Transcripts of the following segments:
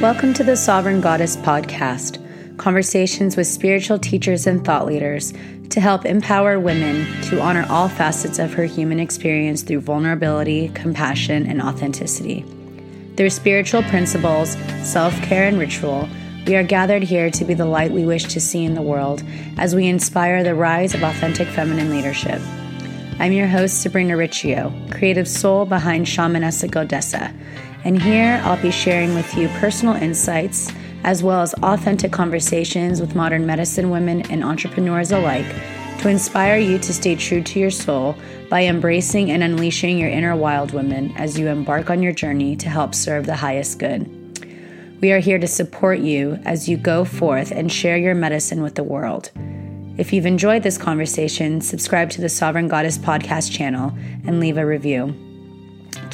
Welcome to the Sovereign Goddess podcast, conversations with spiritual teachers and thought leaders to help empower women to honor all facets of her human experience through vulnerability, compassion, and authenticity. Through spiritual principles, self care, and ritual, we are gathered here to be the light we wish to see in the world as we inspire the rise of authentic feminine leadership. I'm your host, Sabrina Riccio, creative soul behind Shamanessa Goddessa, and here I'll be sharing with you personal insights as well as authentic conversations with modern medicine women and entrepreneurs alike to inspire you to stay true to your soul by embracing and unleashing your inner wild woman as you embark on your journey to help serve the highest good. We are here to support you as you go forth and share your medicine with the world. If you've enjoyed this conversation, subscribe to the Sovereign Goddess podcast channel and leave a review.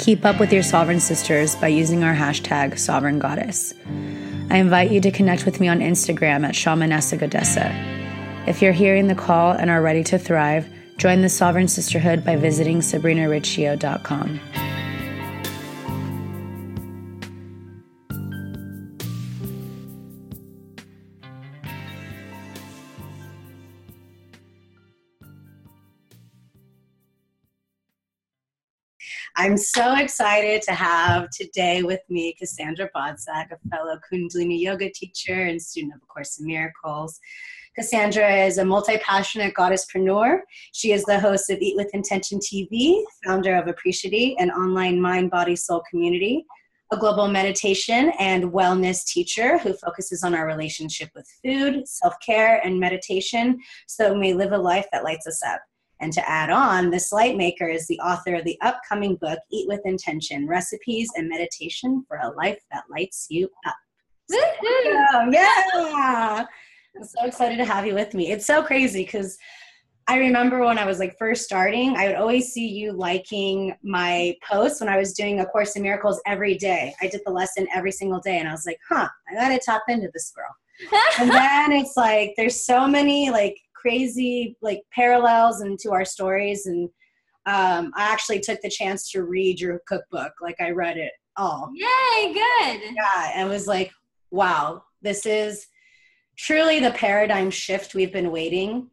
Keep up with your sovereign sisters by using our hashtag Sovereign Goddess. I invite you to connect with me on Instagram at Shamanessa Goddessa. If you're hearing the call and are ready to thrive, join the Sovereign Sisterhood by visiting sabrinariccio.com. I'm so excited to have today with me Cassandra Bodzak, a fellow Kundalini yoga teacher and student of A Course in Miracles. Cassandra is a multi passionate goddesspreneur. She is the host of Eat with Intention TV, founder of Appreciate, an online mind, body, soul community, a global meditation and wellness teacher who focuses on our relationship with food, self care, and meditation so we live a life that lights us up. And to add on, this light maker is the author of the upcoming book, Eat with Intention Recipes and Meditation for a Life That Lights You Up. So, yeah. I'm so excited to have you with me. It's so crazy because I remember when I was like first starting, I would always see you liking my posts when I was doing A Course in Miracles every day. I did the lesson every single day, and I was like, huh, I gotta tap into this girl. and then it's like there's so many like crazy like parallels into our stories and um, i actually took the chance to read your cookbook like i read it all. Yay good. Yeah and was like wow this is truly the paradigm shift we've been waiting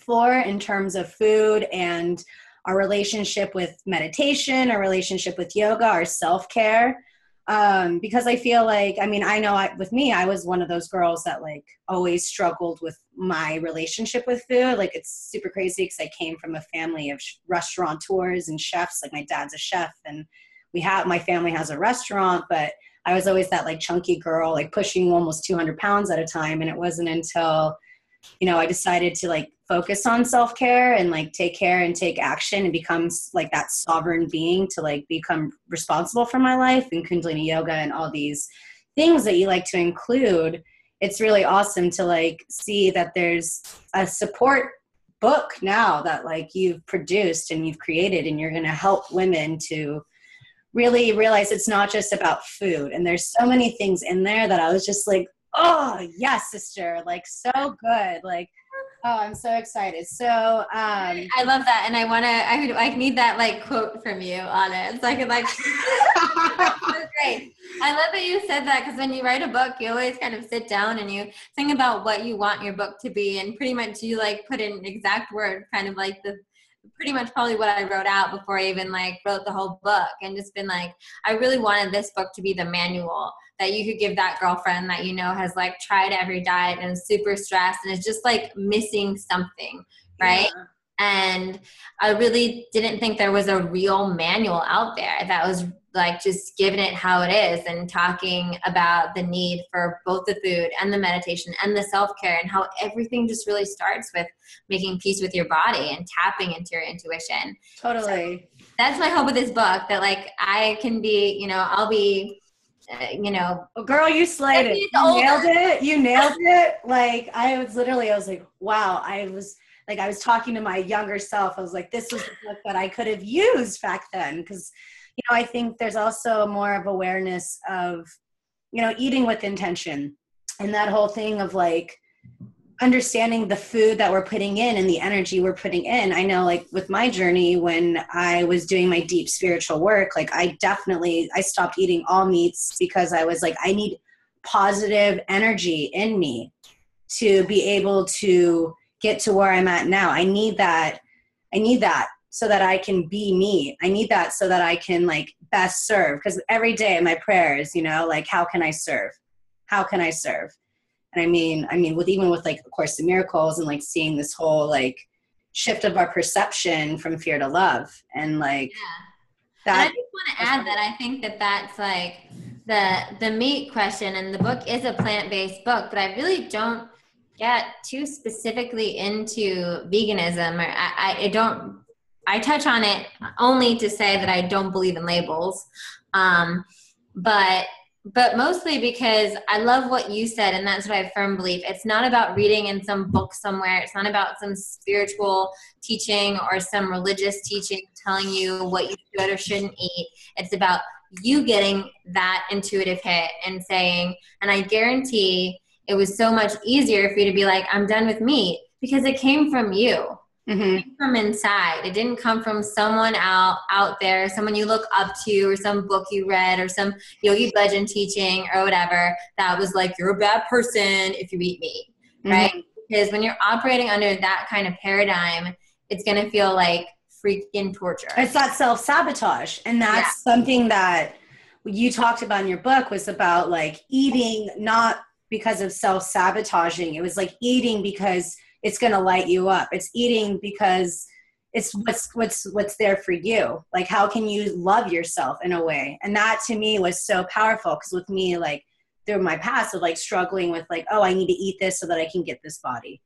for in terms of food and our relationship with meditation our relationship with yoga our self-care um, because I feel like, I mean, I know I, with me, I was one of those girls that like always struggled with my relationship with food. Like it's super crazy because I came from a family of restaurateurs and chefs. Like my dad's a chef, and we have my family has a restaurant, but I was always that like chunky girl, like pushing almost 200 pounds at a time. And it wasn't until you know, I decided to like focus on self care and like take care and take action and become like that sovereign being to like become responsible for my life and Kundalini yoga and all these things that you like to include. It's really awesome to like see that there's a support book now that like you've produced and you've created and you're going to help women to really realize it's not just about food and there's so many things in there that I was just like oh yes sister like so good like oh i'm so excited. So um i love that and i want to I, I need that like quote from you on it. So i could like great. I love that you said that because when you write a book you always kind of sit down and you think about what you want your book to be and pretty much you like put in exact word kind of like the pretty much probably what I wrote out before I even like wrote the whole book and just been like, I really wanted this book to be the manual that you could give that girlfriend that you know has like tried every diet and is super stressed and is just like missing something, right? Yeah. And I really didn't think there was a real manual out there that was like just giving it how it is and talking about the need for both the food and the meditation and the self-care and how everything just really starts with making peace with your body and tapping into your intuition totally so that's my hope with this book that like i can be you know i'll be uh, you know well, girl you slayed it. You nailed it. You nailed it. Like i was literally i was like wow. I was like i was talking to my younger self. I was like this was the book that i could have used back then. Because you know, I think there's also more of awareness of, you know, eating with intention. And that whole thing of like understanding the food that we're putting in and the energy we're putting in. I know like with my journey when I was doing my deep spiritual work, like I definitely I stopped eating all meats because I was like I need positive energy in me to be able to get to where I'm at now. I need that. I need that so that I can be me. I need that so that I can like best serve. Because every day my prayers, you know, like how can I serve? How can I serve? And I mean, I mean, with even with like, A Course in Miracles and like seeing this whole like shift of our perception from fear to love, and like yeah. that. And I just want to add that I think that that's like the the meat question, and the book is a plant based book, but I really don't get too specifically into veganism. Or I, I don't. I touch on it only to say that I don't believe in labels. Um, but but mostly because I love what you said, and that's what I firm belief. It's not about reading in some book somewhere. It's not about some spiritual teaching or some religious teaching telling you what you should or shouldn't eat. It's about you getting that intuitive hit and saying, and I guarantee it was so much easier for you to be like, I'm done with meat because it came from you. Mm-hmm. from inside. It didn't come from someone out out there, someone you look up to, or some book you read, or some Yogi Bhajan teaching, or whatever. That was like you're a bad person if you eat meat, mm-hmm. right? Because when you're operating under that kind of paradigm, it's gonna feel like freaking torture. It's that self sabotage, and that's yeah. something that you talked about in your book was about like eating not because of self sabotaging. It was like eating because it's going to light you up. It's eating because it's what's what's what's there for you. Like how can you love yourself in a way? And that to me was so powerful because with me like through my past of like struggling with like oh i need to eat this so that i can get this body.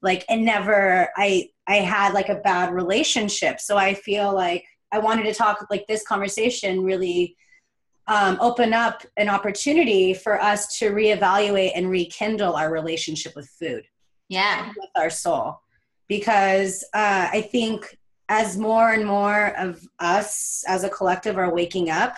Like and never i i had like a bad relationship. So i feel like i wanted to talk like this conversation really um, open up an opportunity for us to reevaluate and rekindle our relationship with food yeah. With our soul. Because uh, i think as more and more of us as a collective are waking up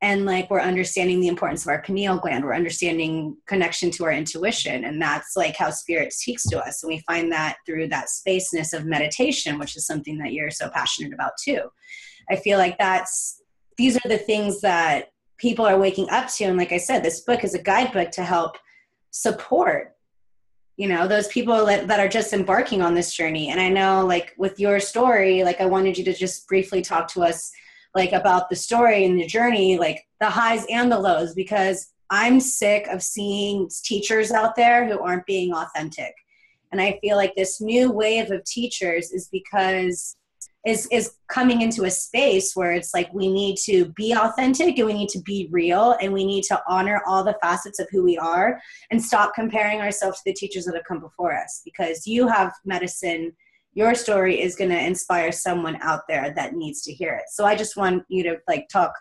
and like we're understanding the importance of our pineal gland we're understanding connection to our intuition and that's like how spirit speaks to us. And we find that through that spaceness of meditation which is something that you're so passionate about too. I feel like that's these are the things that people are waking up to. And like i said this book is a guidebook to help support you know those people that, that are just embarking on this journey. And i know like with your story like i wanted you to just briefly talk to us like about the story and the journey like the highs and the lows because i'm sick of seeing teachers out there who aren't being authentic. And i feel like this new wave of teachers is because is is coming into a space where it's like we need to be authentic and we need to be real and we need to honor all the facets of who we are and stop comparing ourselves to the teachers that have come before us because you have medicine. Your story is going to inspire someone out there that needs to hear it. So i just want you to like talk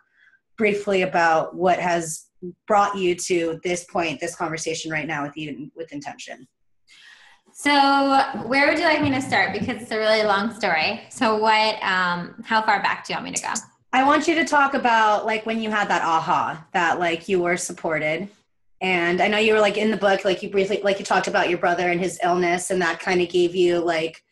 briefly about what has brought you to this point this conversation right now with you with intention so, where would you like me to start? Because it's a really long story. So, what? Um, how far back do you want me to go? I want you to talk about like when you had that aha, that like you were supported, and I know you were like in the book, like you briefly, like you talked about your brother and his illness, and that kind of gave you like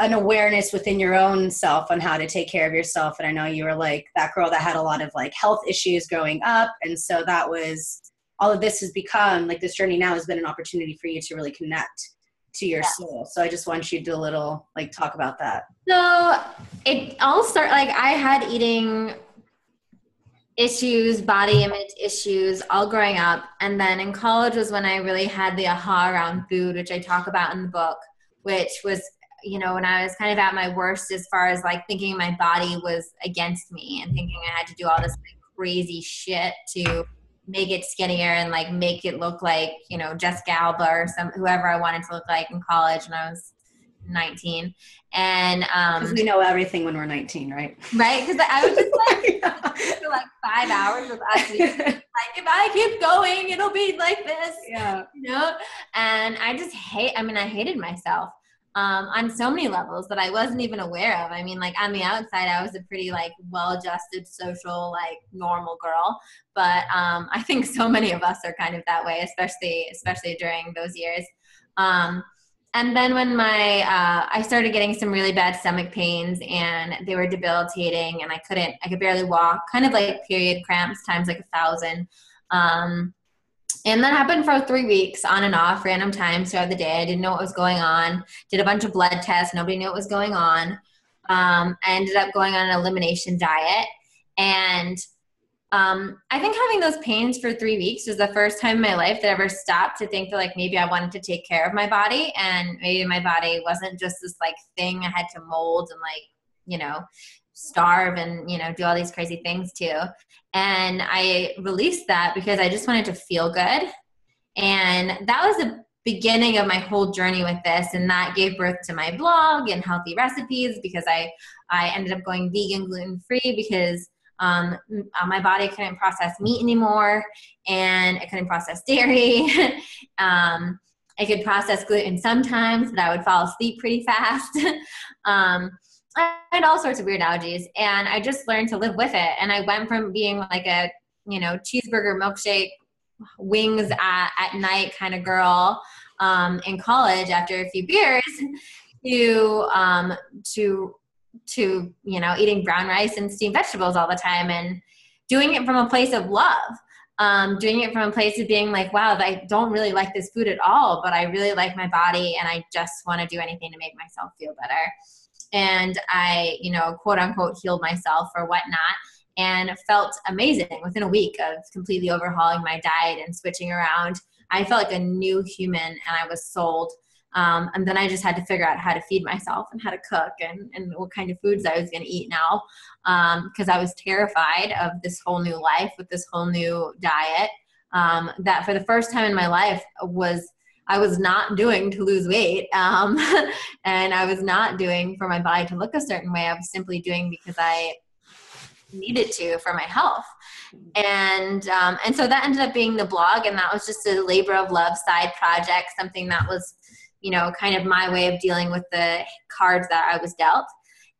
an awareness within your own self on how to take care of yourself. And I know you were like that girl that had a lot of like health issues growing up, and so that was all of this has become like this journey now has been an opportunity for you to really connect to your yeah. soul. So I just want you to a little like talk about that. So it all start like I had eating issues, body image issues all growing up. And then in college was when I really had the aha around food, which I talk about in the book, which was, you know, when I was kind of at my worst as far as like thinking my body was against me and thinking I had to do all this like, crazy shit to make it skinnier and like make it look like you know Jessica Alba or some whoever I wanted to look like in college when I was 19 and um we know everything when we're 19 right? Right? Because i was just like yeah. for like five hours of us like if i keep going it'll be like this yeah. you know? And i just hate i mean i hated myself um, on so many levels that I wasn't even aware of. I mean, like on the outside, I was a pretty like well-adjusted, social, like normal girl. But um, I think so many of us are kind of that way, especially especially during those years. Um, and then when my uh, I started getting some really bad stomach pains and they were debilitating, and I couldn't, I could barely walk, kind of like period cramps times like a thousand. Um, and that happened for three weeks on and off, random times throughout the day. I didn't know what was going on. Did a bunch of blood tests. Nobody knew what was going on. Um, I ended up going on an elimination diet. And um, I think having those pains for three weeks was the first time in my life that I ever stopped to think that like maybe I wanted to take care of my body and maybe my body wasn't just this like thing I had to mold and like, you know, starve and, you know, do all these crazy things too. And I released that because I just wanted to feel good. And that was the beginning of my whole journey with this. And that gave birth to my blog and healthy recipes because I, I ended up going vegan, gluten free because um, uh, my body couldn't process meat anymore and it couldn't process dairy. um, I could process gluten sometimes, but I would fall asleep pretty fast. um, I had all sorts of weird allergies, and I just learned to live with it. And I went from being like a you know cheeseburger, milkshake, wings at, at night kind of girl um, in college after a few beers to um, to to you know eating brown rice and steamed vegetables all the time and doing it from a place of love um, doing it from a place of being like wow i don't really like this food at all but i really like my body and i just want to do anything to make myself feel better and I, you know, quote unquote, healed myself or whatnot and felt amazing within a week of completely overhauling my diet and switching around. I felt like a new human and I was sold. Um, and then I just had to figure out how to feed myself and how to cook and, and what kind of foods I was going to eat now because um, I was terrified of this whole new life with this whole new diet. Um, that for the first time in my life was I was not doing to lose weight. Um, and I was not doing for my body to look a certain way. I was simply doing because I needed to for my health. And um, and so that ended up being the blog, and that was just a labor of love side project, something that was, you know, kind of my way of dealing with the cards that I was dealt.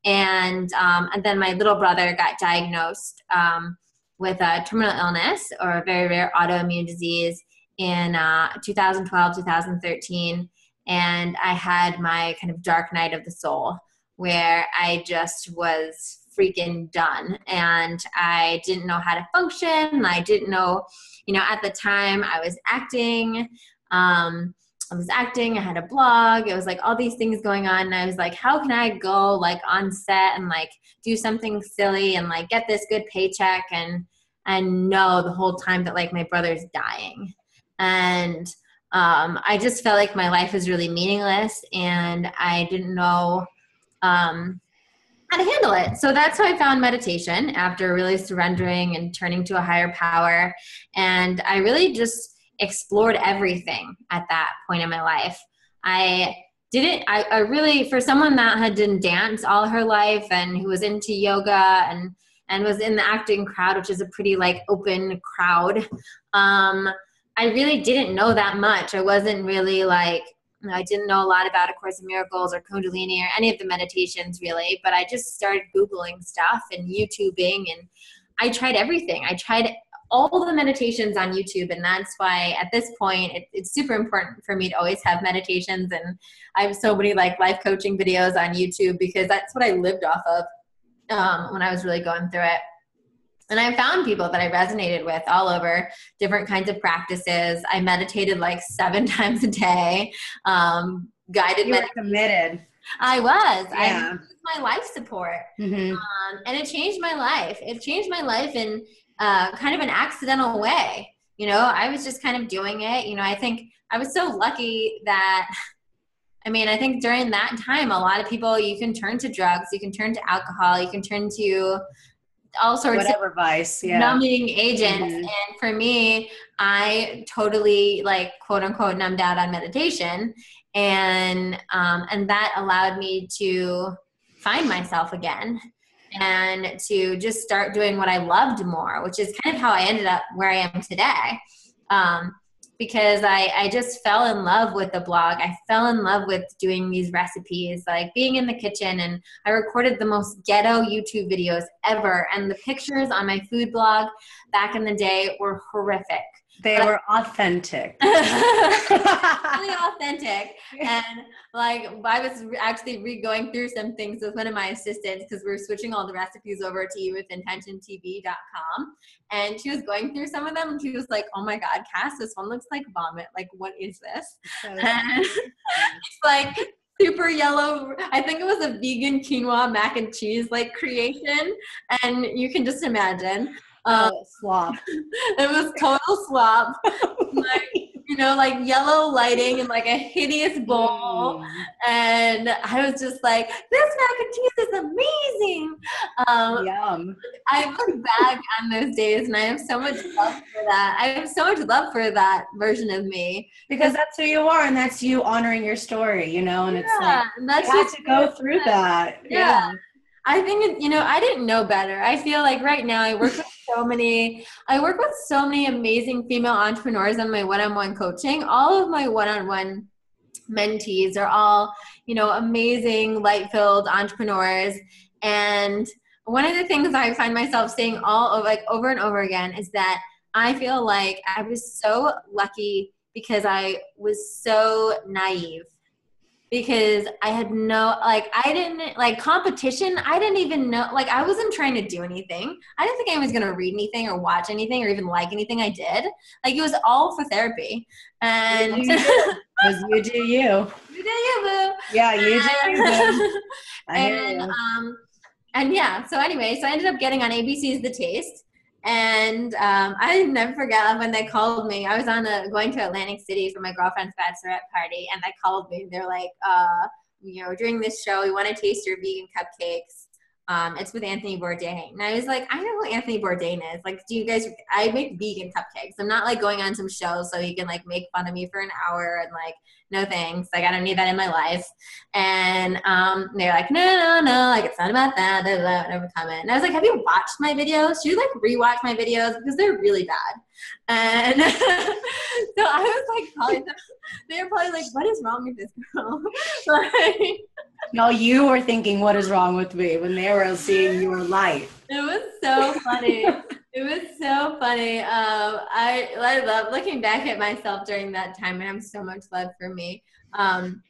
And um, and then my little brother got diagnosed um, with a terminal illness or a very rare autoimmune disease in uh, 2012, 2013, and I had my kind of dark night of the soul where I just was freaking done and I didn't know how to function. I didn't know, you know, at the time I was acting. Um, I was acting, I had a blog, it was like all these things going on. And I was like, how can I go like on set and like do something silly and like get this good paycheck and and know the whole time that like my brother's dying and um, I just felt like my life was really meaningless, and I didn't know um, how to handle it. So that's how I found meditation after really surrendering and turning to a higher power. And I really just explored everything at that point in my life. I didn't I, I, really for someone that had done dance all her life and who was into yoga and and was in the acting crowd which is a pretty like open crowd um, I really didn't know that much. I wasn't really like, I didn't know a lot about A Course in Miracles or Kundalini or any of the meditations really, but I just started Googling stuff and YouTubing and I tried everything. I tried all the meditations on YouTube, and that's why at this point it, it's super important for me to always have meditations. And I have so many like life coaching videos on YouTube because that's what I lived off of um, when I was really going through it and I found people that I resonated with all over different kinds of practices. I meditated like seven times a day. Um, guided you were committed. I was. Yeah. I was my life support, mm-hmm. um, and it changed my life. It changed my life in uh, kind of an accidental way. You know, I was just kind of doing it. You know, I think I was so lucky that. I mean, I think during that time, a lot of people you can turn to drugs, you can turn to alcohol, you can turn to all sorts whatever of vice, yeah. numbing agents. Mm-hmm. And for me, I totally like quote unquote numbed out on meditation, and um, and that allowed me to find myself again and to just start doing what I loved more, which is kind of how I ended up where I am today. Um, because I, I just fell in love with the blog. I fell in love with doing these recipes, like being in the kitchen. And I recorded the most ghetto YouTube videos ever. And the pictures on my food blog back in the day were horrific. They were authentic. really authentic. And like I was actually re-going through some things with one of my assistants because we are switching all the recipes over to eatwithintentiontv.com. And she was going through some of them and she was like, Oh my god, Cass, this one looks like vomit. Like, what is this? So it's like super yellow. I think it was a vegan quinoa mac and cheese like creation. And you can just imagine. Um, oh, swap. it was total swap. like, you know, like yellow lighting and like a hideous bowl. Mm. And I was just like, this mac and cheese is amazing. Um, Yum. I look back on those days and I have so much love for that. I have so much love for that version of me. Because that's who you are and that's you honoring your story, you know, and yeah, it's like, and that's you had to go through that. yeah. yeah. I think you know I didn't know better. I feel like right now I work with so many I work with so many amazing female entrepreneurs on my one-on-one coaching. All of my one-on-one mentees are all, you know, amazing light-filled entrepreneurs and one of the things I find myself saying all of like over and over again is that I feel like I was so lucky because I was so naive because I had no like I didn't like competition. I didn't even know like I wasn't trying to do anything. I didn't think I was gonna read anything or watch anything or even like anything I did. Like it was all for therapy. And because you do you. You do you, boo. Yeah, you do you. and um and yeah, so anyway, so I ended up getting on ABC's The Taste and um, I never forget when they called me. I was on a going to Atlantic City for my girlfriend's bachelorette party, and they called me. They're like, uh, you know, during this show, we want to taste your vegan cupcakes. Um, it's with Anthony Bourdain. And I was like, I know who Anthony Bourdain is. Like, do you guys, I make vegan cupcakes. I'm not like going on some show so he can like make fun of me for an hour and like, no thanks. Like, I don't need that in my life. And um, they're like, no, no, no, like, it's not about that. Blah, blah, comment. And I was like, have you watched my videos? Should you like rewatch my videos? Because they're really bad. And so I was like, them. They were probably like, what is wrong with this girl? like, no, you were thinking, what is wrong with me when they were seeing your life. It was so funny. it was so funny. Um, I, I love looking back at myself during that time and I'm so much love for me. Um,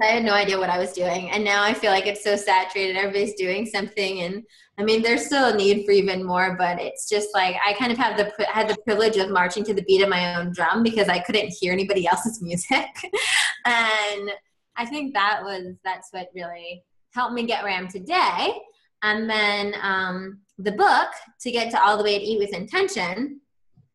I had no idea what I was doing. And now I feel like it's so saturated. Everybody's doing something. And I mean, there's still a need for even more, but it's just like I kind of have the had the privilege of marching to the beat of my own drum because I couldn't hear anybody else's music. and I think that was that's what really helped me get where I am today. And then um, the book to get to all the way to eat with intention.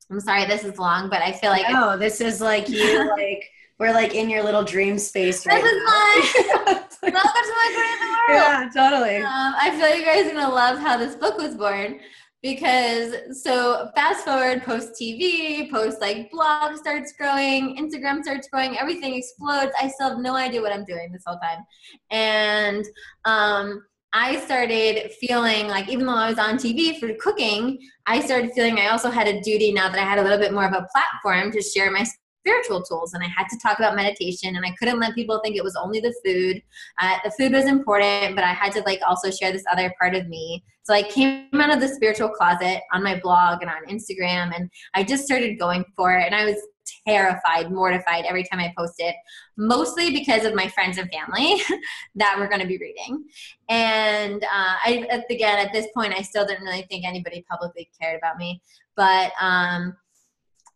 I'm sorry this is long, but I feel like oh, this is like you like we're like in your little dream space right this is my welcome to my crazy world. Yeah, totally. Um, I feel you guys are gonna love how this book was born because so fast forward post TV, post like blog starts growing, Instagram starts growing, everything explodes. I still have no idea what I'm doing this whole time. And um I started feeling like even though I was on TV for cooking, I started feeling I also had a duty now that I had a little bit more of a platform to share my spiritual tools and i had to talk about meditation and i couldn't let people think it was only the food. Uh, the food was important but i had to like also share this other part of me. So i came out of the spiritual closet on my blog and on instagram and i just started going for it and i was terrified mortified every time i posted mostly because of my friends and family that were going to be reading. And uh, i again at this point i still didn't really think anybody publicly cared about me but um,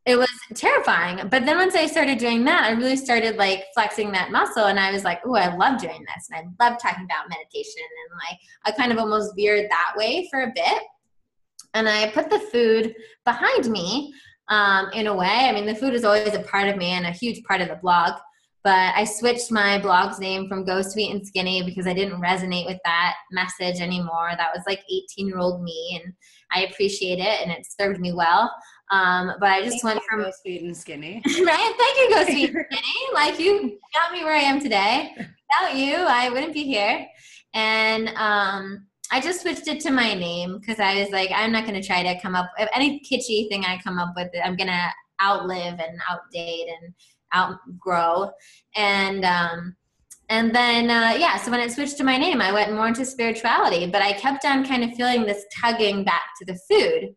it was terrifying. But then once I started doing that, I really started like flexing that muscle and I was like, oh, I love doing this. And I love talking about meditation. And like I kind of almost veered that way for a bit. And I put the food behind me um, in a way. I mean, the food is always a part of me and a huge part of the blog. But I switched my blog's name from Go Sweet and Skinny because I didn't resonate with that message anymore. That was like 18 year old me, and I appreciate it and it served me well. Um, but I just Thank went from Go Sweet and Skinny. right? Thank you, Go Sweet and Skinny. Like you got me where I am today. Without you, I wouldn't be here. And um, I just switched it to my name because I was like, I'm not going to try to come up with any kitschy thing I come up with. I'm going to outlive and outdate and outgrow. And um, and then uh, yeah, so when it switched to my name, I went more into spirituality. But I kept on kind of feeling this tugging back to the food.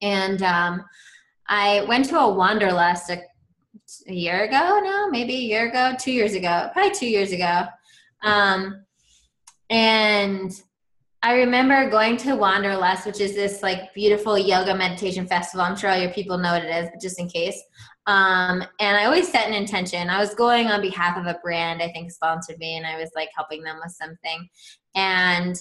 And um, I went to a wanderlust a, a year ago now, maybe a year ago, two years ago, probably two years ago. Um, and I remember going to Wanderlust, which is this like beautiful yoga meditation festival. I'm sure all your people know what it is, but just in case. Um, and I always set an intention. I was going on behalf of a brand, I think sponsored me, and I was like helping them with something. And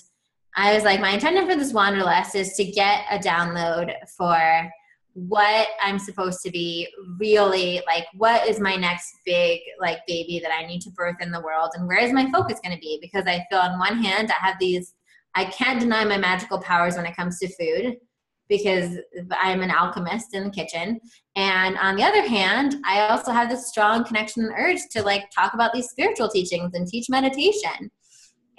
I was like, my intention for this Wanderlust is to get a download for what I'm supposed to be really like what is my next big like baby that I need to birth in the world and where is my focus going to be because I feel on one hand I have these I can't deny my magical powers when it comes to food because I'm an alchemist in the kitchen. And on the other hand, I also have this strong connection and urge to like talk about these spiritual teachings and teach meditation.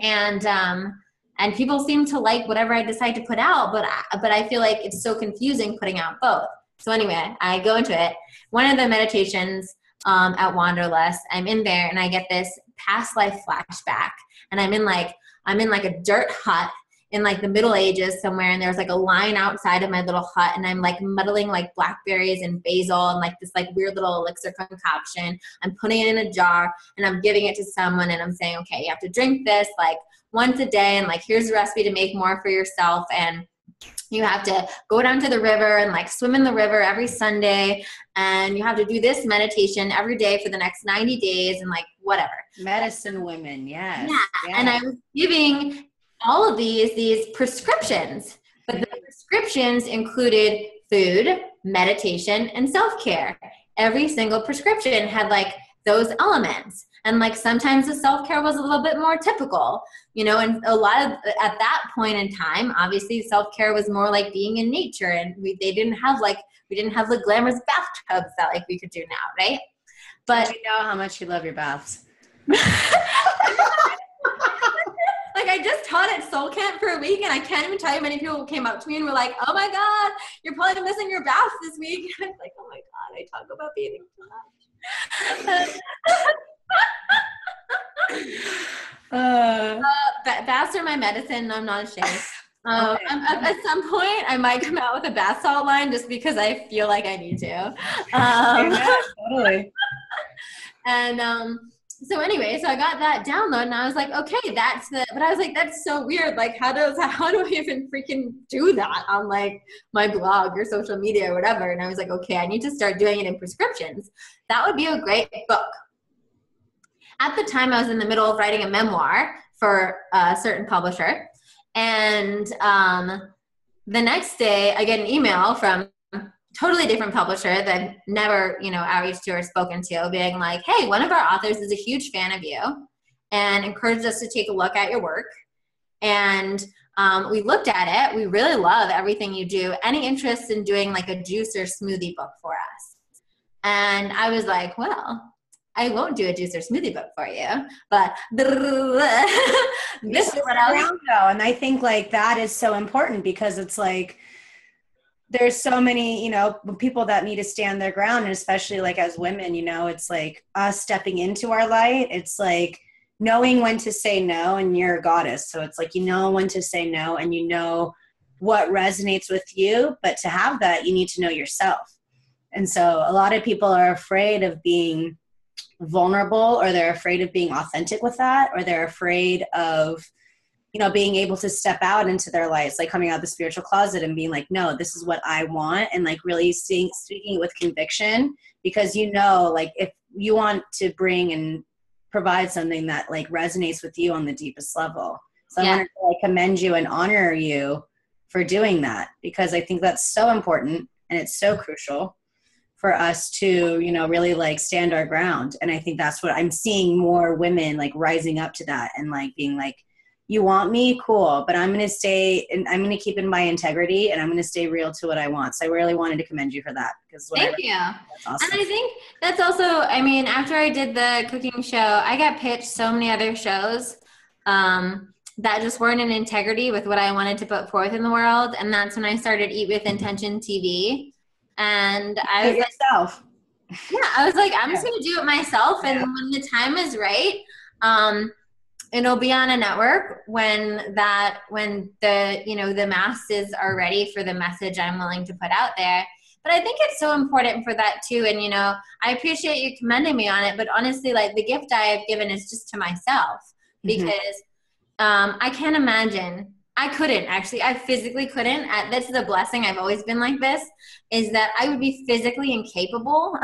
And um and people seem to like whatever I decide to put out, but I, but I feel like it's so confusing putting out both. So anyway, I go into it. One of the meditations um, at Wanderlust, I'm in there and I get this past life flashback, and I'm in like I'm in like a dirt hut in like the Middle Ages somewhere, and there's like a line outside of my little hut, and I'm like muddling like blackberries and basil and like this like weird little elixir concoction. I'm putting it in a jar and I'm giving it to someone, and I'm saying, okay, you have to drink this like once a day, and like here's a recipe to make more for yourself, and you have to go down to the river and like swim in the river every Sunday, and you have to do this meditation every day for the next 90 days, and like whatever. Medicine women, yes. Yeah. Yes. And I was giving all of these these prescriptions, but the prescriptions included food, meditation, and self-care. Every single prescription had like those elements. And like sometimes the self-care was a little bit more typical, you know, and a lot of at that point in time, obviously self-care was more like being in nature and we they didn't have like we didn't have the glamorous bathtubs that like we could do now, right? But you know how much you love your baths. like I just taught at Soul Camp for a week, and I can't even tell you how many people came up to me and were like, "Oh my God, you're probably missing your bath this week." And I was like, "Oh my God, I talk about bathing too much." uh, uh, baths are my medicine. I'm not ashamed. Um, okay. at some point, I might come out with a bath salt line just because I feel like I need to. Um, yeah, totally. and um, so anyway, so I got that download and I was like, okay, that's the, but I was like, that's so weird. Like, how does, how do I even freaking do that on like my blog or social media or whatever? And I was like, okay, I need to start doing it in prescriptions. That would be a great book. At the time, I was in the middle of writing a memoir for a certain publisher. And um, the next day, I get an email from totally different publisher that never, you know, outreached to or spoken to, being like, hey, one of our authors is a huge fan of you and encouraged us to take a look at your work. And um, we looked at it. We really love everything you do. Any interest in doing like a juice or smoothie book for us? And I was like, well, I won't do a juice or smoothie book for you, but this is what I was. Though, and I think like that is so important because it's like there's so many you know people that need to stand their ground and especially like as women you know it's like us stepping into our light it's like knowing when to say no and you're a goddess. So it's like you know when to say no and you know what resonates with you but to have that you need to know yourself. And so a lot of people are afraid of being vulnerable or they're afraid of being authentic with that or they're afraid of you know being able to step out into their lives like coming out of the spiritual closet and being like no this is what i want and like really seeing speaking with conviction because you know like if you want to bring and provide something that like resonates with you on the deepest level so yeah. i want to like commend you and honor you for doing that because i think that's so important and it's so crucial for us to you know really like stand our ground and i think that's what i'm seeing more women like rising up to that and like being like you want me? Cool. But i'm going to stay and i'm going to keep in my integrity and i'm going to stay real to what i want. So i really wanted to commend you for that because thank you. awesome. and i think that's also i mean after i did the cooking show i got pitched so many other shows um, that just weren't in integrity with what i wanted to put forth in the world. And that's when i started eat with intention tv and i was yourself. Like, yeah i was like i'm just going to do it myself. And yeah. when the time is right um, it'll be on a network when that when the you know the masses are ready for the message i'm willing to put out there but i think it's so important for that too and you know i appreciate you commending me on it but honestly like the gift i have given is just to myself mm-hmm. because mm-hmm. um, i can't imagine I couldn't actually. I physically couldn't. This is a blessing. I've always been like this. Is that I would be physically incapable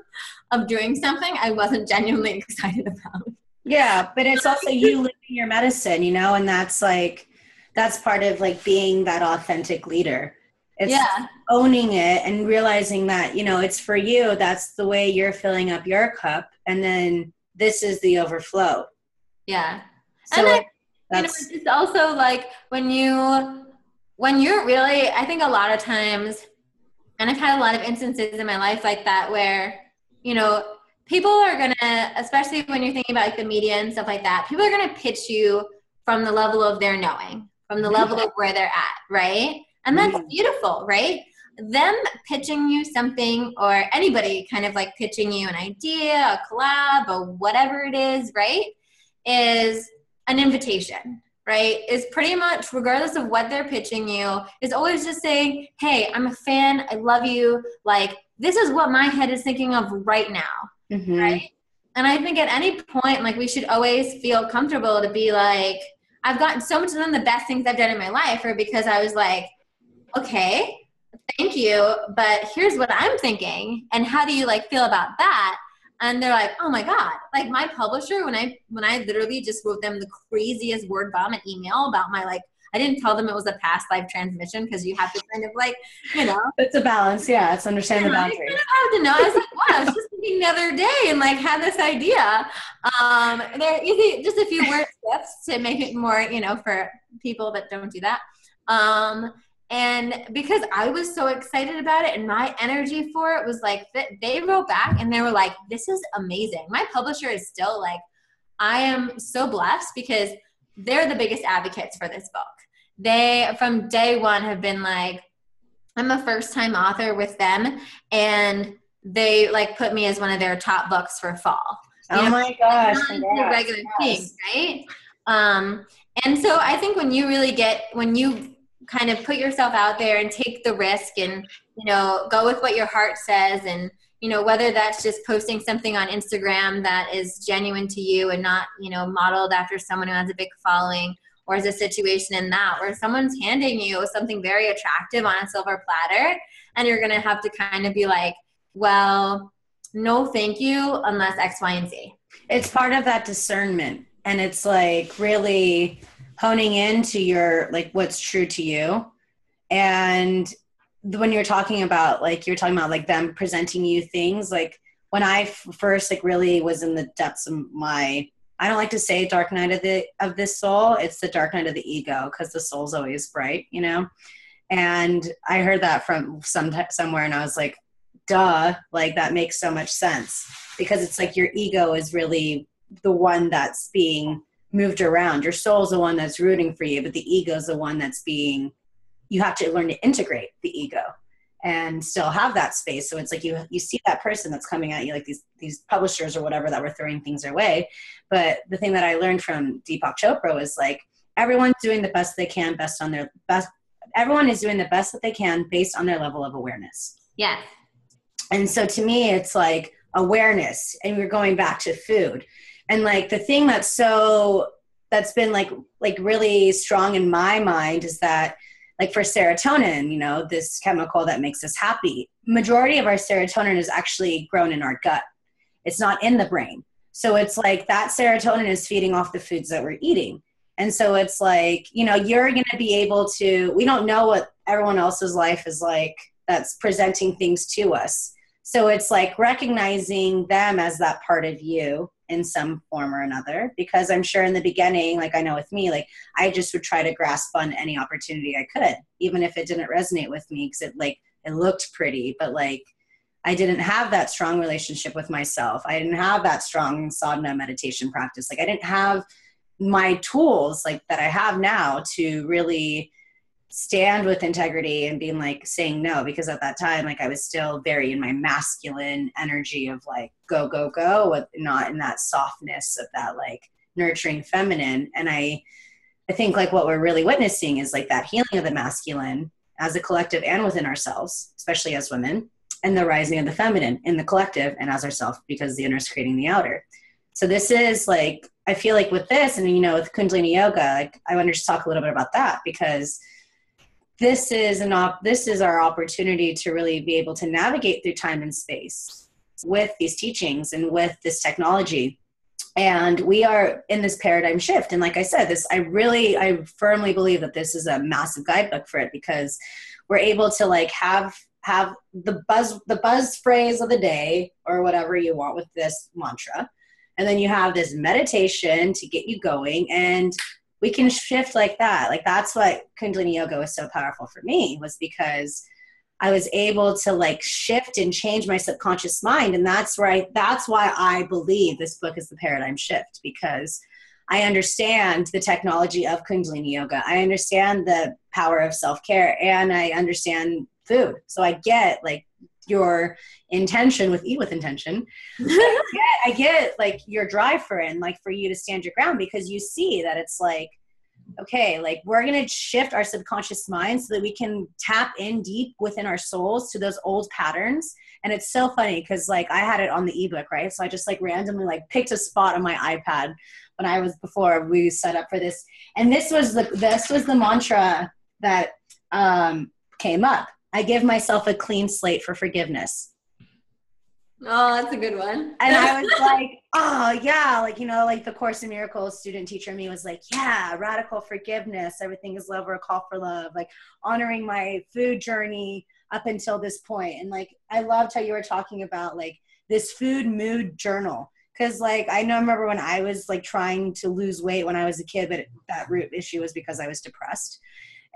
of doing something I wasn't genuinely excited about. Yeah, but it's also you living your medicine, you know, and that's like that's part of like being that authentic leader. It's yeah. owning it and realizing that, you know, it's for you. That's the way you're filling up your cup. And then this is the overflow. Yeah. So and then, that's you know, it's also like when you when you're really I think a lot of times and I've had a lot of instances in my life like that where, you know, people are gonna, especially when you're thinking about like the media and stuff like that, people are gonna pitch you from the level of their knowing, from the level of where they're at, right? And that's mm-hmm. beautiful, right? Them pitching you something or anybody kind of like pitching you an idea, a collab, or whatever it is, right? Is an invitation, right? Is pretty much, regardless of what they're pitching you, is always just saying, hey, I'm a fan, I love you, like, this is what my head is thinking of right now mm-hmm. right? And I think at any point, like we should always feel comfortable to be like, I've gotten so much of them. The best things I've done in my life are because I was like, okay, thank you, but here's what I'm thinking, and how do you like feel about that? And they're like, oh my god, like my publisher when I when I literally just wrote them the craziest word vomit email about my like I didn't tell them it was a past life transmission because you have to kind of like, you know. It's a balance, yeah. It's understand the boundary. You kind of to know. I was like, wow, I was just thinking the other day and like had this idea. Um, there, you see, just a few word tips to make it more, you know, for people that don't do that. Um, and because I was so excited about it and my energy for it was like, they wrote back and they were like, this is amazing. My publisher is still like, I am so blessed because they're the biggest advocates for this book. They from day one have been like i'm a first time author with them and they like put me as one of their top books for fall. You oh know, my gosh the regular yes. thing right? Um and so i think when you really get when you kind of put yourself out there and take the risk and you know go with what your heart says and you know whether that's just posting something on instagram that is genuine to you and not you know modeled after someone who has a big following or is a situation in that where someone's handing you something very attractive on a silver platter and you're to have to kind of be like, well, no, thank you, unless X, Y, and Z. It's part of that discernment. And it's like really honing into your, like, what's true to you. And when you're talking about, like, you're talking about, like, them presenting you things, like, when I first, like, really was in the depths of my I don't like to say dark night of the of this soul. It's the dark night of the ego because the soul's always bright, you know. And I heard that from some somewhere, and I was like, "Duh!" Like that makes so much sense because it's like your ego is really the one that's being moved around. Your soul's the one that's rooting for you, but the ego's the one that's being. You have to learn to integrate the ego and still have that space. So it's like you you see that person that's coming at you, like these these publishers or whatever that were throwing things their way. But the thing that I learned from Deepak Chopra was like everyone's doing the best they can, best on their best. Everyone is doing the best that they can based on their level of awareness. Yeah. And so to me, it's like awareness, and we're going back to food, and like the thing that's so that's been like like really strong in my mind is that like for serotonin you know this chemical that makes us happy majority of our serotonin is actually grown in our gut. It's not in the brain. So it's like that serotonin is feeding off the foods that we're eating. And so it's like you know you're going to be able to we don't know what everyone else's life is like that's presenting things to us. So it's like recognizing them as that part of you in some form or another because i'm sure in the beginning like i know with me like i just would try to grasp on any opportunity i could even if it didn't resonate with me because it like it looked pretty but like i didn't have that strong relationship with myself. I didn't have that strong sadhana meditation practice. Like i didn't have my tools like that i have now to really stand with integrity and being like saying no because at that time like i was still very in my masculine energy of like go go go with not in that softness of that like nurturing feminine and i i think like what we're really witnessing is like that healing of the masculine as a collective and within ourselves, especially as women, and the rising of the feminine in the collective and as ourselves because the inner is creating the outer. So this is like I feel like with this and you know with Kundalini yoga, like I want to just talk a little bit about that because this is an op- this is our opportunity to really be able to navigate through time and space with these teachings and with this technology. And we are in this paradigm shift. And like i said this i really i firmly believe that this is a massive guidebook for it because we're able to like have have the buzz the buzz phrase of the day or whatever you want with this mantra. And then you have this meditation to get you going. And we can shift like that like that's what kundalini yoga was so powerful for me was because I was able to like shift and change my subconscious mind. And that's right. That's why I believe this book is the paradigm shift because I understand the technology of Kundalini yoga. I understand the power of self care and I understand food. So I get like your intention with eat with intention. I, get, I get like your drive for it and like for you to stand your ground because you see that it's like, okay, like we're going to shift our subconscious mind so that we can tap in deep within our souls to those old patterns. And it's so funny because like I had it on the ebook, right? So I just like randomly like picked a spot on my iPad when I was before we set up for this. And this was the this was the mantra that um, came up. I give myself a clean slate for forgiveness. Oh, that's a good one. and I was like, oh, yeah. Like, you know, like the Course in Miracles student teacher me was like, yeah, radical forgiveness. Everything is love or a call for love. Like, honoring my food journey up until this point. And like, I loved how you were talking about like this food mood journal. Cause like, I know, I remember when I was like trying to lose weight when I was a kid, but that root issue was because I was depressed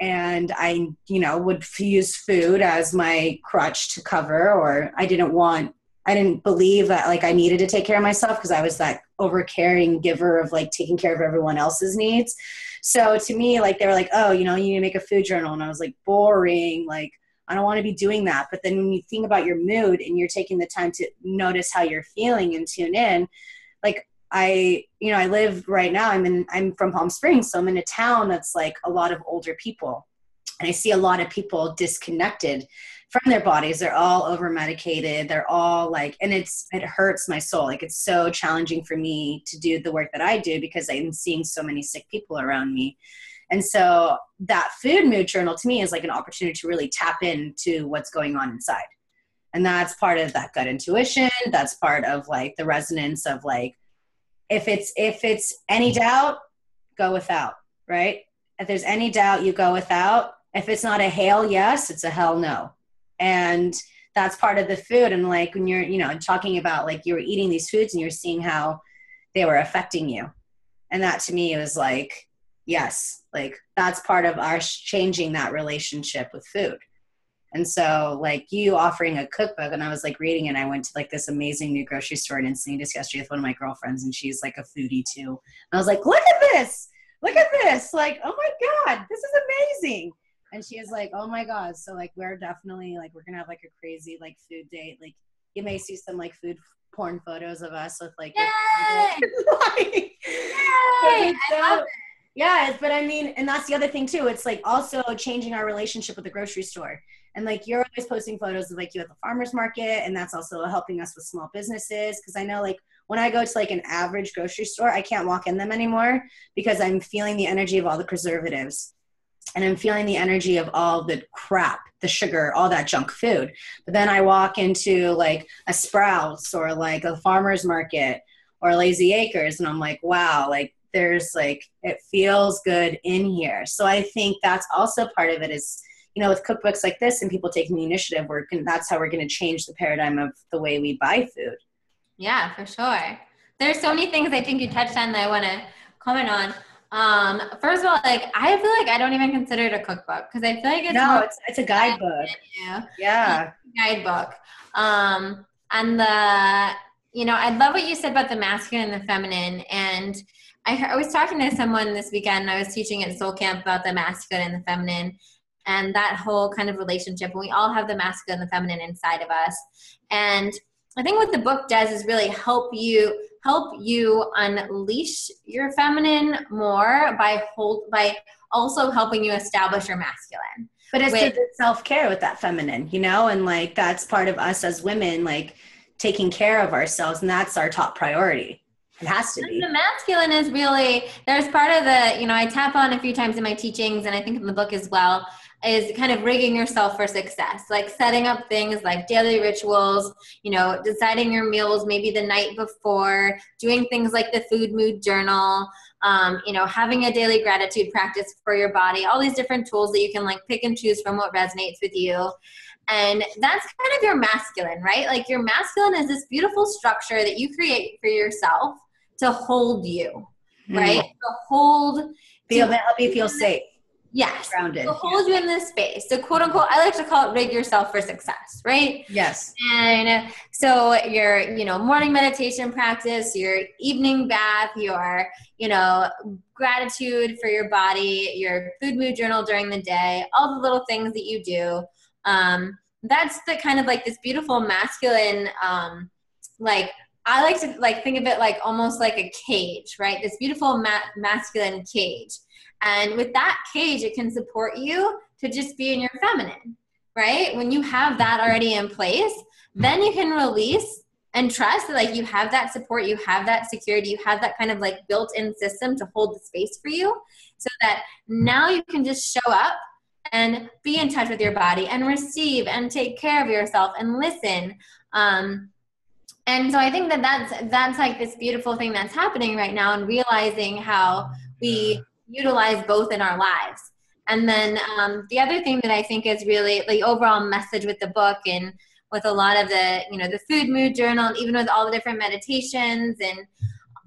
and I, you know, would use food as my crutch to cover, or I didn't want I didn't believe that like I needed to take care of myself because I was that over caring giver of like taking care of everyone else's needs. So to me, like they were like, oh, you know, you need to make a food journal. And I was like, boring. Like, I don't want to be doing that. But then when you think about your mood and you're taking the time to notice how you're feeling and tune in, like I, you know, I live right now, I'm in, I'm from Palm Springs. So I'm in a town that's like a lot of older people. And I see a lot of people disconnected from their bodies. They're all over medicated they're all like and it's it hurts my soul. Like it's so challenging for me to do the work that i do because i'm seeing so many sick people around me. And so that food mood journal to me is like an opportunity to really tap into what's going on inside. And that's part of that gut intuition. That's part of like the resonance of like if it's if it's any doubt go without right? If there's any doubt you go without. If it's not a hail yes it's a hell no. And that's part of the food. And like when you're you know talking about like you were eating these foods and you're seeing how they were affecting you. And that to me was like yes like that's part of our changing that relationship with food and so like you offering a cookbook and i was like reading it and i went to like this amazing new grocery store in encinitas yesterday with one of my girlfriends and she's like a foodie too and i was like look at this look at this like oh my god this is amazing and she is like, "Oh my god!" So like, we're definitely like, we're gonna have like a crazy like food date. Like, you may see some like food porn photos of us with like, Yay! like Yay! so, yeah, but I mean, and that's the other thing too. It's like also changing our relationship with the grocery store. And like you're always posting photos of like you at the farmers market, and that's also helping us with small businesses. Because I know like when I go to like an average grocery store, I can't walk in them anymore because I'm feeling the energy of all the preservatives and I'm feeling the energy of all the crap, the sugar, all that junk food. But then I walk into like a Sprouts or like a farmer's market or Lazy Acres, and I'm like, wow, like there's like, it feels good in here. So I think that's also part of it is, you know, with cookbooks like this and people taking the initiative, we're can, that's how we're going to change the paradigm of the way we buy food. Yeah, for sure. There's so many things I think you touched on that I want to comment on. Um, first of all, like I feel like I don't even consider it a cookbook because I feel like it's no, it's it's a guidebook. Yeah, yeah, guidebook. Um, and the you know, I love what you said about the masculine and the feminine. And I, I was talking to someone this weekend. I was teaching at Soul Camp about the masculine and the feminine, and that whole kind of relationship. And we all have the masculine and the feminine inside of us, and I think what the book does is really help you help you unleash your feminine more by hold by also helping you establish your masculine. But it's with, self care with that feminine, you know, and like that's part of us as women, like taking care of ourselves, and that's our top priority. It has to be. The masculine is really there's part of the you know I tap on a few times in my teachings, and I think in the book as well is kind of rigging yourself for success like setting up things like daily rituals you know deciding your meals maybe the night before doing things like the food mood journal um, you know having a daily gratitude practice for your body all these different tools that you can like pick and choose from what resonates with you. And that's kind of your masculine right? Like your masculine is this beautiful structure that you create for yourself to hold you right? Mm. to hold feel to help you feel safe Yes. Grounded. To hold you in this space. So quote unquote, I like to call it rig yourself for success, right? Yes. And so your, you know, morning meditation practice, your evening bath, your, you know, gratitude for your body, your food mood journal during the day, all the little things that you do. Um, that's the kind of like this beautiful masculine, um, like I like to like think of it like almost like a cage, right? This beautiful ma- masculine cage and with that cage, it can support you to just be in your feminine, right? When you have that already in place, then you can release and trust that like you have that support, you have that security, you have that kind of like built-in system to hold the space for you so that now you can just show up and be in touch with your body and receive and take care of yourself and listen um, and so i think that that's that's like this beautiful thing that's happening right now and realizing how we utilize both in our lives. And then um, the other thing that I think is really the overall message with the book and with a lot of the, you know, the food mood journal, even with all the different meditations and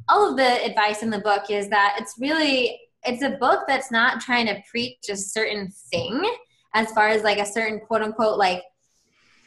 all of the advice in the book is that it's really, it's a book that's not trying to preach a certain thing as far as like a certain quote unquote like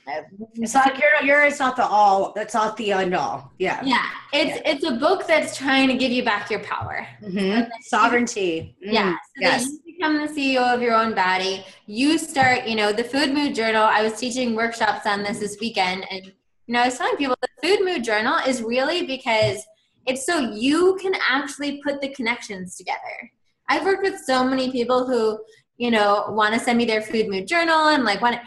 it's not you're, you're it's not the all that's not the end all. Yeah. Yeah. It's yeah. it's a book that's trying to give you back your power. Mm-hmm. sovereignty. Mm. yeah. So yes. you become the ceo of your own body. You start you know the food mood journal. I was teaching workshops on this this weekend and you know i was telling people the food mood journal is really because it's so you can actually put the connections together. I've worked with so many people who you know want to send me their food mood journal and like want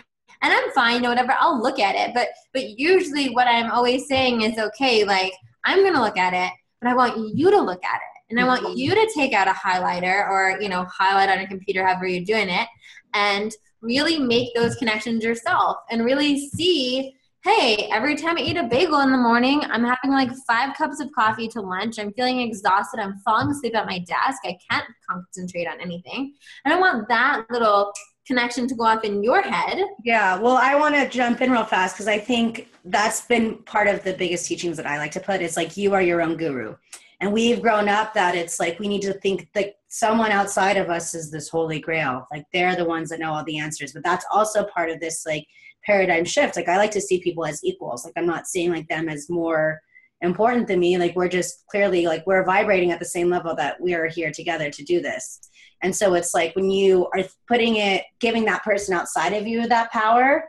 and I'm fine or whatever. I'll look at it. But but usually what I'm always saying is okay, like I'm gonna look at it, but I want you to look at it. And I want mm-hmm. you to take out a highlighter or, you know, highlight on a computer, however you're doing it, and really make those connections yourself and really see hey, every time I eat a bagel in the morning, I'm having like five cups of coffee to lunch. I'm feeling exhausted. I'm falling asleep at my desk. I can't concentrate on anything. And I want that little connection to go off in your head. Yeah, well, I want to jump in real fast because I think that's been part of the biggest teachings that I like to put. It's like you are your own guru. And we've grown up that it's like we need to think that someone outside of us is this holy grail. Like they're the ones that know all the answers. But that's also part of this like paradigm shift. Like I like to see people as equals. Like I'm not seeing like them as more important than me. Like we're just clearly like we're vibrating at the same level that we are here together to do this. And so it's like when you are putting it, giving that person outside of you that power,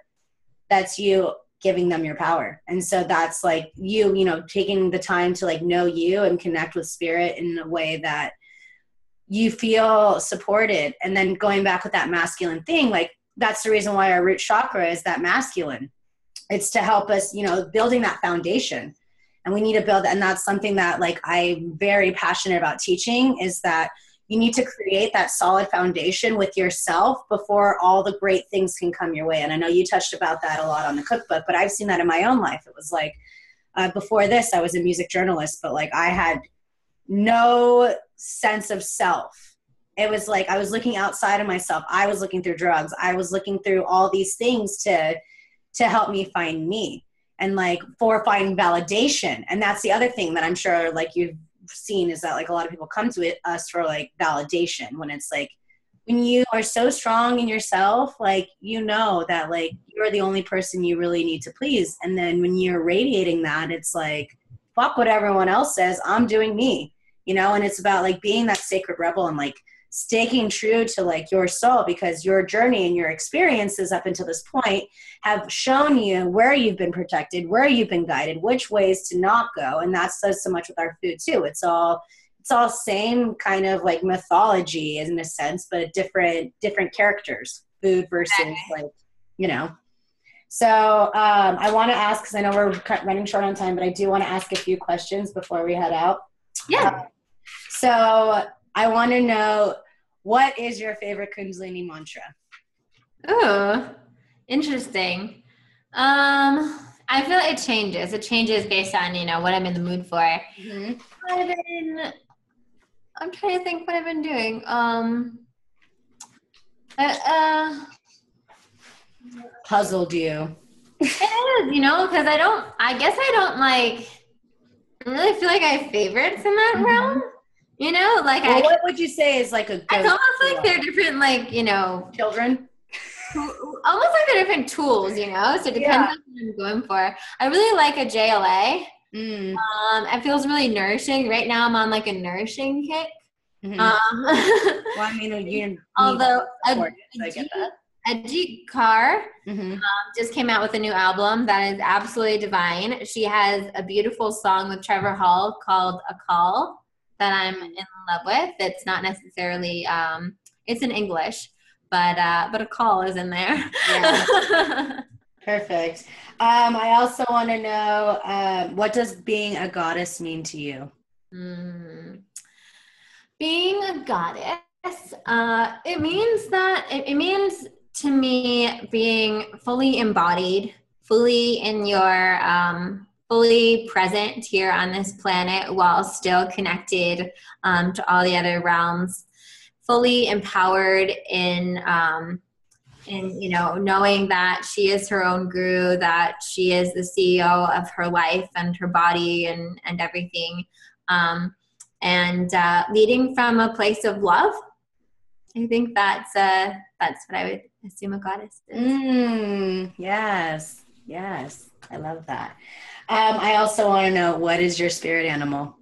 that's you giving them your power. And so that's like you, you know, taking the time to like know you and connect with spirit in a way that you feel supported. And then going back with that masculine thing, like that's the reason why our root chakra is that masculine. It's to help us, you know, building that foundation. And we need to build, and that's something that like I'm very passionate about teaching is that you need to create that solid foundation with yourself before all the great things can come your way. And i know you touched about that a lot on the cookbook but i've seen that in my own life. It was like uh, before this i was a music journalist but like i had no sense of self. It was like i was looking outside of myself. I was looking through drugs. I was looking through all these things to to help me find me and like for finding validation. And that's the other thing that i'm sure like you've seen is that like a lot of people come to it, us for like validation when it's like when you are so strong in yourself like you know that like you're the only person you really need to please. And then when you're radiating that it's like fuck what everyone else says i'm doing me you know? And it's about like being that sacred rebel and like sticking true to like your soul because your journey and your experiences up until this point have shown you where you've been protected where you've been guided which ways to not go and that says so much with our food too it's all it's all same kind of like mythology in a sense but different different characters food versus like you know. So um, I want to ask because I know we're running short on time, but I do want to ask a few questions before we head out. Yeah. Uh, so I want to know what is your favorite Kundalini mantra? Oh, interesting. Um, I feel it changes. It changes based on you know what I'm in the mood for. Mm-hmm. I've been. I'm trying to think what I've been doing. Um. Uh, uh puzzled you. it is, you know, because I don't. I guess I don't like. I really feel like I have favorites in that mm-hmm. realm. You know, like well, I. What would you say is like a? It's almost like they're different, like you know, children almost like they're different tools, you know. So it depends yeah. on what I'm going for. I really like Ajai Alai. Mm. Um, it feels really nourishing. Right now, I'm on like a nourishing kick. Mm-hmm. Um, well, I mean, you although a, I get that. Ajeet Kaur mm-hmm. um, just came out with a new album that is absolutely divine. She has a beautiful song with Trevor Hall called "A Call" that I'm in love with. It's not necessarily um, it's in English, but uh, but Akal is in there. Yeah. Perfect. Um, I also want to know uh, what does being a goddess mean to you? Mm. Being a goddess, uh, it means that it, it means to me being fully embodied, fully in your um, fully present here on this planet while still connected um, to all the other realms fully empowered in um, in you know knowing that she is her own guru that she is the ceo of her life and her body and and everything um, and uh, leading from a place of love. I think that's uh that's what i would assume a goddess is. Mm, yes yes. I love that um, i also want to know what is your spirit animal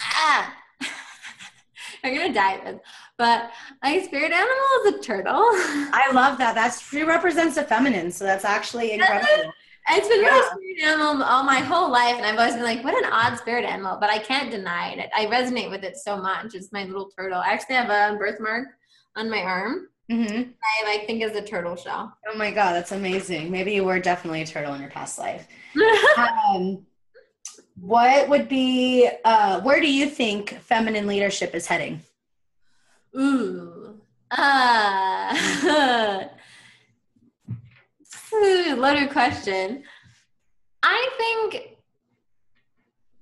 ah i'm gonna die but my spirit animal is a turtle. I love that. That's she represents the feminine, so that's actually incredible. It's been yeah. my spirit animal all my whole life, and I've always been like, "What an odd spirit animal!" But I can't deny it. I resonate with it so much. It's my little turtle. I actually have a birthmark on my arm. Mm-hmm. I like think is a turtle shell. Oh my god, that's amazing. Maybe you were definitely a turtle in your past life. um, what would be? Uh, where do you think feminine leadership is heading? Ooh. Ah. loaded question. I think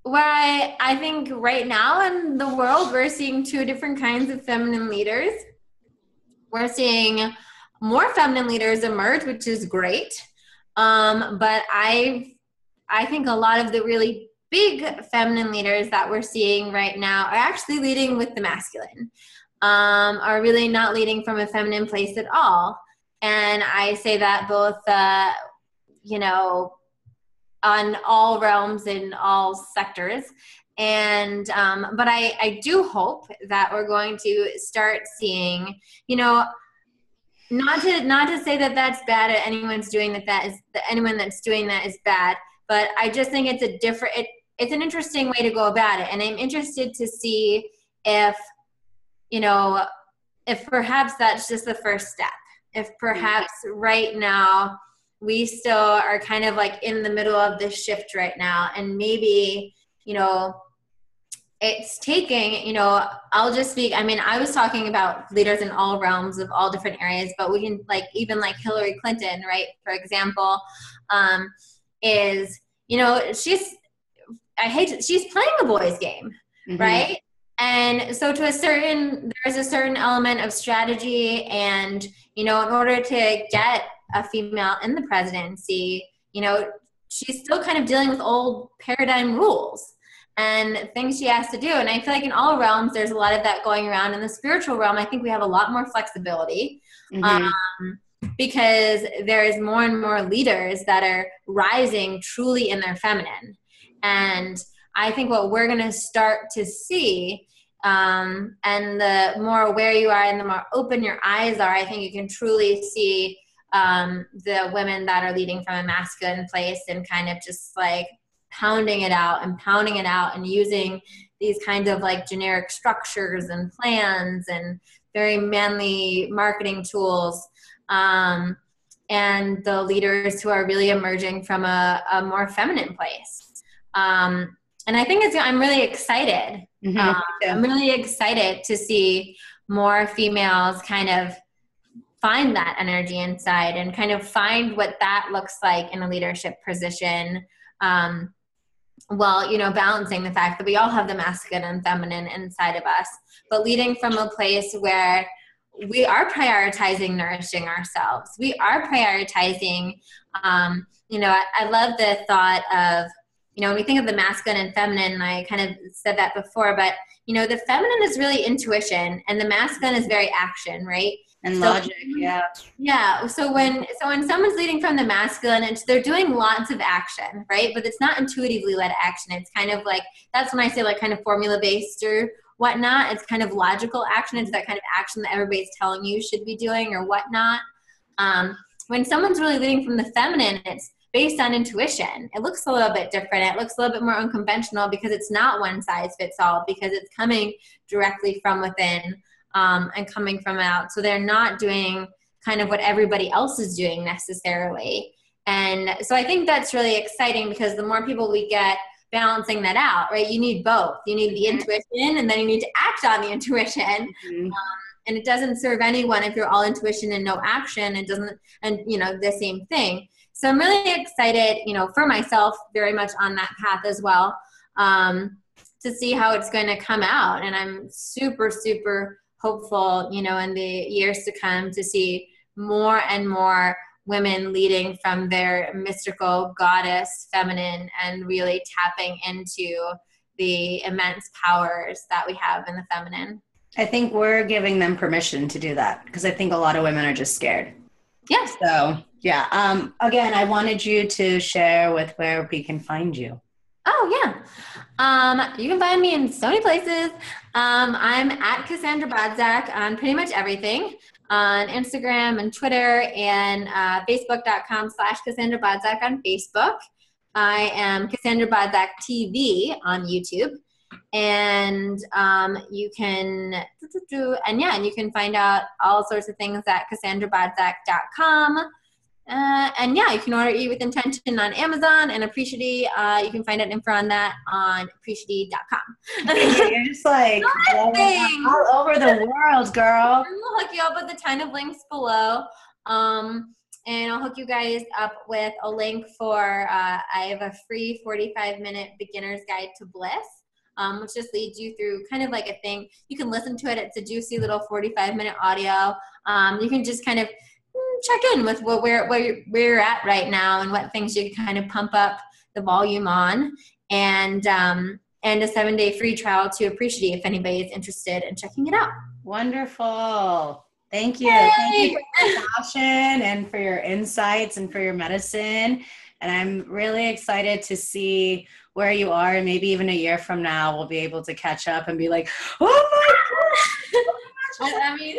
where I, I think right now in the world we're seeing two different kinds of feminine leaders. We're seeing more feminine leaders emerge, which is great. Um, but I I think a lot of the really big feminine leaders that we're seeing right now are actually leading with the masculine um, are really not leading from a feminine place at all. And I say that both, uh, you know, on all realms in all sectors. And, um, but I, I do hope that we're going to start seeing, you know, not to not to say that that's bad at anyone's doing that that is that anyone that's doing that is bad but i just think it's a different it, it's an interesting way to go about it. And i'm interested to see if you know, if perhaps that's just the first step, if perhaps right now we still are kind of like in the middle of this shift right now, and maybe, you know, it's taking, you know, I'll just speak. I mean, I was talking about leaders in all realms of all different areas, but we can like even like Hillary Clinton, right? For example, um, is you know she's I hate to, she's playing a boys game, mm-hmm. right? and so to a certain there's a certain element of strategy and you know in order to get a female in the presidency you know she's still kind of dealing with old paradigm rules and things she has to do. And i feel like in all realms there's a lot of that going around. In the spiritual realm i think we have a lot more flexibility mm-hmm. um, because there's more and more leaders that are rising truly in their feminine. And I think what we're going to start to see, um, and the more aware you are and the more open your eyes are, I think you can truly see um, the women that are leading from a masculine place and kind of just like pounding it out and pounding it out and using these kinds of like generic structures and plans and very manly marketing tools um, and the leaders who are really emerging from a, a more feminine place. Um, and I think it's, I'm really excited. Mm-hmm. Um, I'm really excited to see more females kind of find that energy inside and kind of find what that looks like in a leadership position. Um, well, you know, balancing the fact that we all have the masculine and feminine inside of us, but leading from a place where we are prioritizing nourishing ourselves. We are prioritizing, um, you know, I, I love the thought of, you know, when we think of the masculine and feminine, and I kind of said that before, but, you know, the feminine is really intuition and the masculine is very action, right? And so, logic yeah. Yeah so when so when someone's leading from the masculine it's they're doing lots of action right? But it's not intuitively led action. It's kind of like that's when i say like kind of formula based or whatnot. It's kind of logical action. It's that kind of action that everybody's telling you should be doing or whatnot. Um, when someone's really leading from the feminine it's based on intuition. It looks a little bit different. It looks a little bit more unconventional because it's not one size fits all because it's coming directly from within um, and coming from out. So they're not doing kind of what everybody else is doing necessarily. And so I think that's really exciting because the more people we get balancing that out, right? You need both. You need the intuition and then you need to act on the intuition. Mm-hmm. Um, and it doesn't serve anyone if you're all intuition and no action. It doesn't, and you know, the same thing. So I'm really excited, you know, for myself, very much on that path as well, um, to see how it's going to come out. And I'm super, super hopeful, you know, in the years to come to see more and more women leading from their mystical goddess feminine and really tapping into the immense powers that we have in the feminine. I think we're giving them permission to do that because I think a lot of women are just scared. Yes. So, yeah. Um, again, I wanted you to share with where we can find you. Oh, yeah. Um, you can find me in so many places. Um, I'm at Cassandra Bodzak on pretty much everything on Instagram and Twitter and uh, Facebook.com slash Cassandra Bodzak on Facebook. I am Cassandra Bodzak TV on YouTube. And um, you can, do, and yeah, and you can find out all sorts of things at CassandraBodzak.com. Uh, and yeah, you can order Eat with Intention on Amazon and Appreciate. Uh, you can find out info on that on appreciate.com. You're just like all over the world, girl. We'll hook you up with a ton of links below. Um, and I'll hook you guys up with a link for uh, I have a free 45 minute beginner's guide to bliss. Um, which just leads you through kind of like a thing. You can listen to it. It's a juicy little 45 minute audio. Um, you can just kind of check in with what where where where you're at right now and what things you can kind of pump up the volume on. And um, and a seven day free trial to appreciate if anybody is interested in checking it out. Wonderful. Thank you. Yay! thank you for your passion and for your insights and for your medicine. And i'm really excited to see where you are. And maybe even a year from now we'll be able to catch up and be like oh my god i mean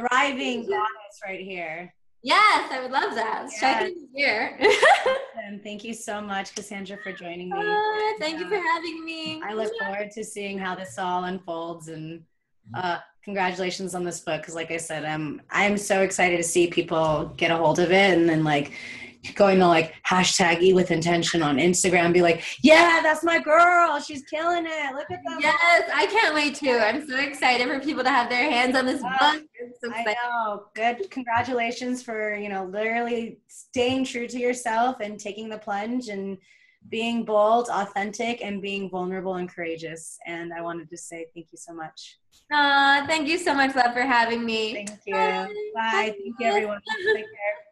thriving goddess right here. Yes, I would love that. Yes. Check in here. and thank you so much, Cassandra, for joining me. Uh, thank you for having me. I look forward to seeing how this all unfolds and uh, congratulations on this book because like i said i'm i'm so excited to see people get a hold of it and then like going to like hashtag eat with intention on Instagram, be like, yeah, that's my girl. She's killing it. Look at that. Yes, I can't wait to. I'm so excited for people to have their hands on this uh, book. So I know. Good. Congratulations for, you know, literally staying true to yourself and taking the plunge and being bold, authentic, and being vulnerable and courageous. And I wanted to say thank you so much. Uh, thank you so much, love, for having me. Thank you. Bye. Bye. Thank you, everyone. Take care.